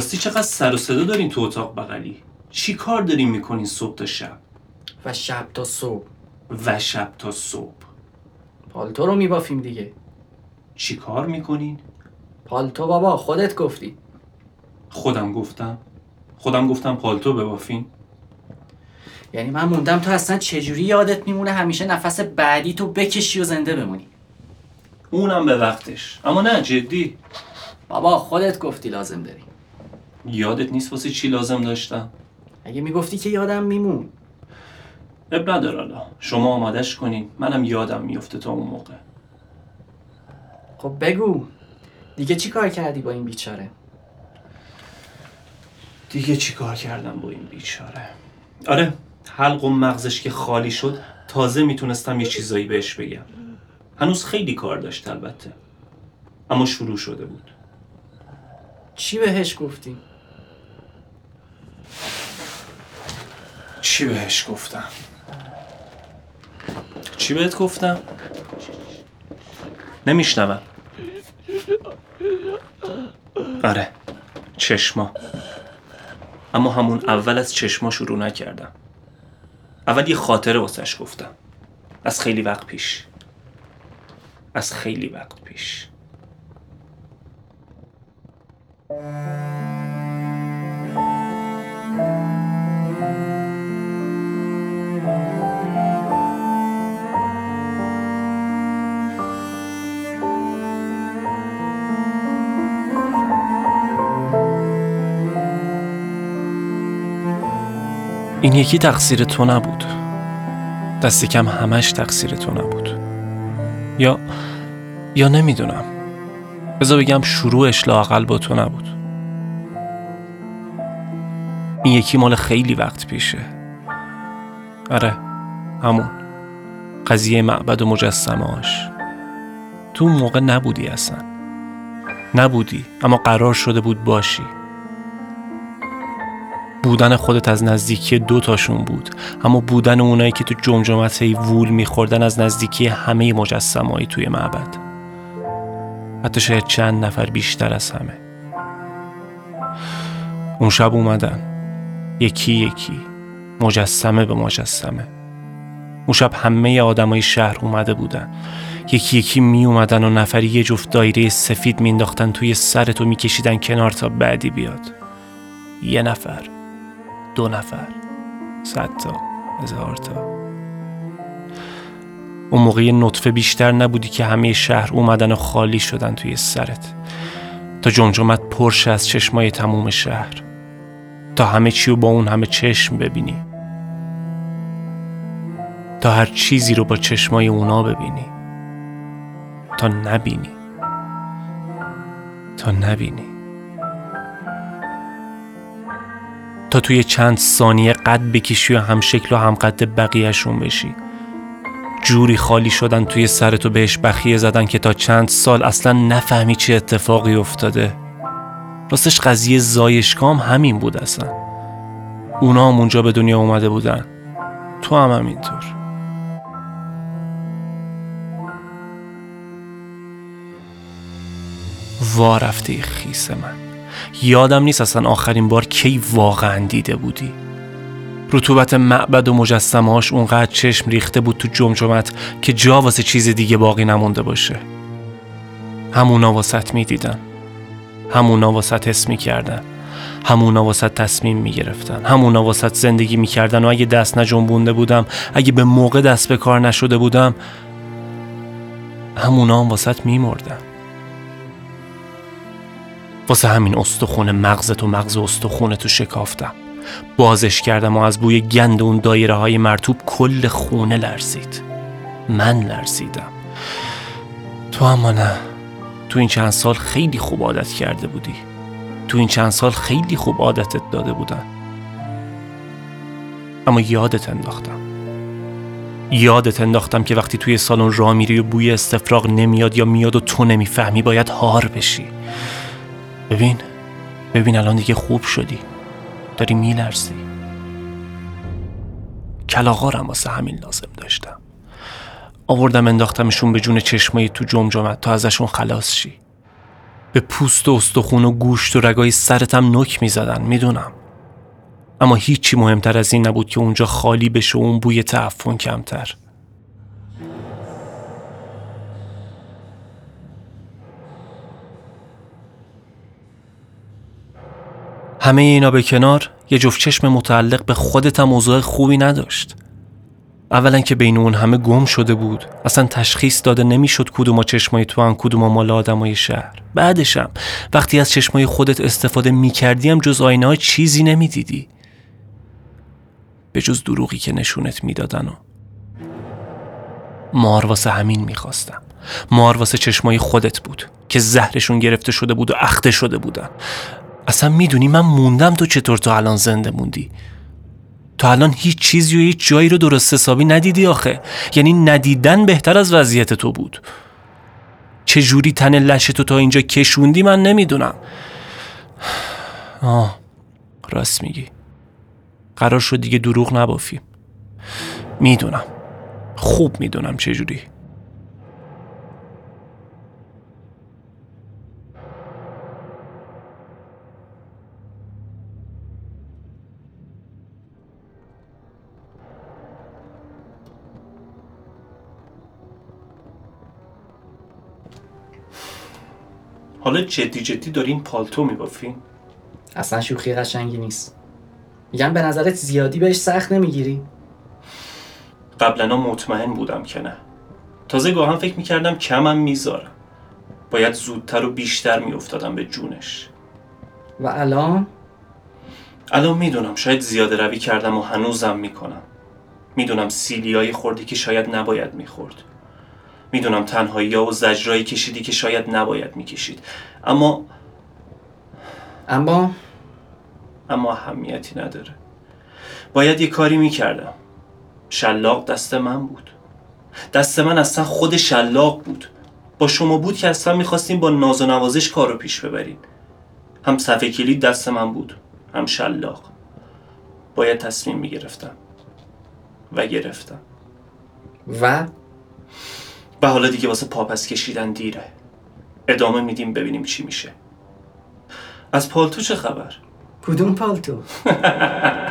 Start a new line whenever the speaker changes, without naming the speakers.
راستی چقدر سر و صدا دارین تو اتاق بغلی؟ چی کار دارین می‌کنین صبح تا شب؟
و شب تا صبح.
و شب تا صبح.
پالتو رو میبافیم دیگه.
چی کار می‌کنین؟
پالتو بابا خودت گفتی.
خودم گفتم. خودم گفتم پالتو ببافین.
یعنی من موندم تو اصلا چجوری یادت میمونه همیشه نفس بعدی تو بکشی و زنده بمونی؟
اونم به وقتش. اما نه جدی.
بابا خودت گفتی لازم داری.
یادت نیست واسه چی لازم داشتم؟
اگه می‌گفتی که یادم میمون.
اب نداره حالا شما آمادش کنین. منم یادم میفته تا اون موقع.
خب بگو. دیگه چی کار کردی با این بیچاره؟
دیگه چی کار کردم با این بیچاره؟ آره حلق و مغزش که خالی شد تازه می‌تونستم یه چیزایی بهش بگم. هنوز خیلی کار داشت البته. اما شروع شده بود.
چی بهش گفتی؟
چی بهش گفتم؟ چی بهت گفتم؟ نمیشنوم. آره چشما. اما همون اول از چشما شروع نکردم. اول یه خاطره واسش گفتم. از خیلی وقت پیش. از خیلی وقت پیش. این یکی تقصیر تو نبود. دست کم همش تقصیر تو نبود. یا یا نمی‌دونم. بذار بگم شروعش لاقل با تو نبود. این یکی مال خیلی وقت پیشه. آره همون. قضیه معبد و مجسمهاش. تو اون موقع نبودی اصلا. نبودی اما قرار شده بود باشی. بودن خودت از نزدیکی دو تاشون بود. اما بودن اونایی که تو جمجمت وول میخوردن از نزدیکی همه مجسمهایی توی معبد. حتی شاید چند نفر بیشتر از همه. اون شب اومدن. یکی یکی. مجسمه به مجسمه. اون شب همه آدمای شهر اومده بودن. یکی یکی می اومدن و نفری یه جفت دایره سفید مینداختن توی سرت و میکشیدن کنار تا بعدی بیاد. یه نفر. دو نفر صد تا هزار تا. اون موقع نطفه بیشتر نبودی که همه شهر اومدن و خالی شدن توی سرت. تا جمجمت پرش از چشمای تموم شهر. تا همه چی رو با اون همه چشم ببینی. تا هر چیزی رو با چشمای اونا ببینی. تا نبینی. تا نبینی. توی چند ثانیه قد بکشی و هم شکل و هم قد بقیهشون بشی. جوری خالی شدن توی سرتو بهش بخیه زدن که تا چند سال اصلا نفهمی چه اتفاقی افتاده. راستش قضیه زایشکام همین بود اصلا. اونا هم اونجا به دنیا اومده بودن. تو هم همینطور. وا رفته خیس من. یادم نیست اصلا آخرین بار کی واقعا دیده بودی. رطوبت معبد و مجسمهاش اونقدر چشم ریخته بود تو جمجمت که جا واسه چیز دیگه باقی نمونده باشه. همونا واسط می‌دیدن. همونا واسط حس می‌کردن. همونا واسط تصمیم می‌گرفتن. همونا واسط زندگی می‌کردن و اگه دست نجنبونده بودم اگه به موقع دست به کار نشده بودم همونا هم واسط میمردن. واسه همین استخون مغزت و مغز استخونه تو شکافتم. بازش کردم و از بوی گند اون دایره های مرتوب کل خونه لرزید. من لرزیدم. تو اما نه. تو این چند سال خیلی خوب عادت کرده بودی. تو این چند سال خیلی خوب عادتت داده بودن. اما یادت انداختم. یادت انداختم که وقتی توی سالن را میری و بوی استفراغ نمیاد یا میاد و تو نمی‌فهمی باید هار بشی. ببین ببین الان دیگه خوب شدی. داری میلرزی. کلاغارم واسه همین لازم داشتم. آوردم انداختمشون به جون چشمایی تو جمجمت تا ازشون خلاص شی. به پوست و استخون و گوشت و رگای سرتم نک می‌زدن می‌دونم. اما هیچی مهمتر از این نبود که اونجا خالی بشه و اون بوی تعفن کمتر. همه اینا به کنار یه جفت چشم متعلق به خودت هم موضوع خوبی نداشت. اولا که بین اون همه گم شده بود. اصلا تشخیص داده نمی‌شد کدوما چشمای تو هم کدوما مال آدمای شهر. بعدشم وقتی از چشمای خودت استفاده می‌کردیم جز آینه های چیزی نمی‌دیدی. به جز دروغی که نشونت می‌دادن و مار واسه همین می‌خواستم. مار واسه چشمای خودت بود که زهرشون گرفته شده بود و اخته شده بودن. اصلا می‌دونی من موندم تو چطور تو الان زنده موندی. تو الان هیچ چیزی و هیچ جایی رو درست حسابی ندیدی آخه. یعنی ندیدن بهتر از وضعیت تو بود. چه جوری تن لش تو تا اینجا کشوندی من نمی‌دونم. آه راست میگی. قرار شد دیگه دروغ نبافیم. می‌دونم. خوب می‌دونم چه حالا جدی جدی دارین پالتو میبافین؟
اصلا شوخی قشنگی نیست. میگم به نظرت زیادی بهش سخت نمی‌گیری؟
قبلا مطمئن بودم که نه. تازه گاهم فکر می‌کردم کمم می‌ذارم. باید زودتر و بیشتر میافتادم به جونش.
و الان؟
الان می‌دونم شاید زیاده روی کردم و هنوزم می‌کنم. می‌دونم سیلیای خوردی که شاید نباید می‌خورد. می‌دونم تنهایی و زجرایی کشیدی که شاید نباید می‌کشید. اما
اما؟
اما اهمیتی نداره. باید یه کاری می‌کردم. شلاق دست من بود. دست من اصلا خود شلاق بود. با شما بود که اصلا می‌خواستیم با ناز و نوازش کارو پیش ببریم. هم صفحه کلید دست من بود هم شلاق. باید تصمیم می‌گرفتم و گرفتم.
و؟
و حالا دیگه واسه پاپس کشیدن دیره. ادامه میدیم ببینیم چی میشه. از پالتو چه خبر؟
کدوم پالتو؟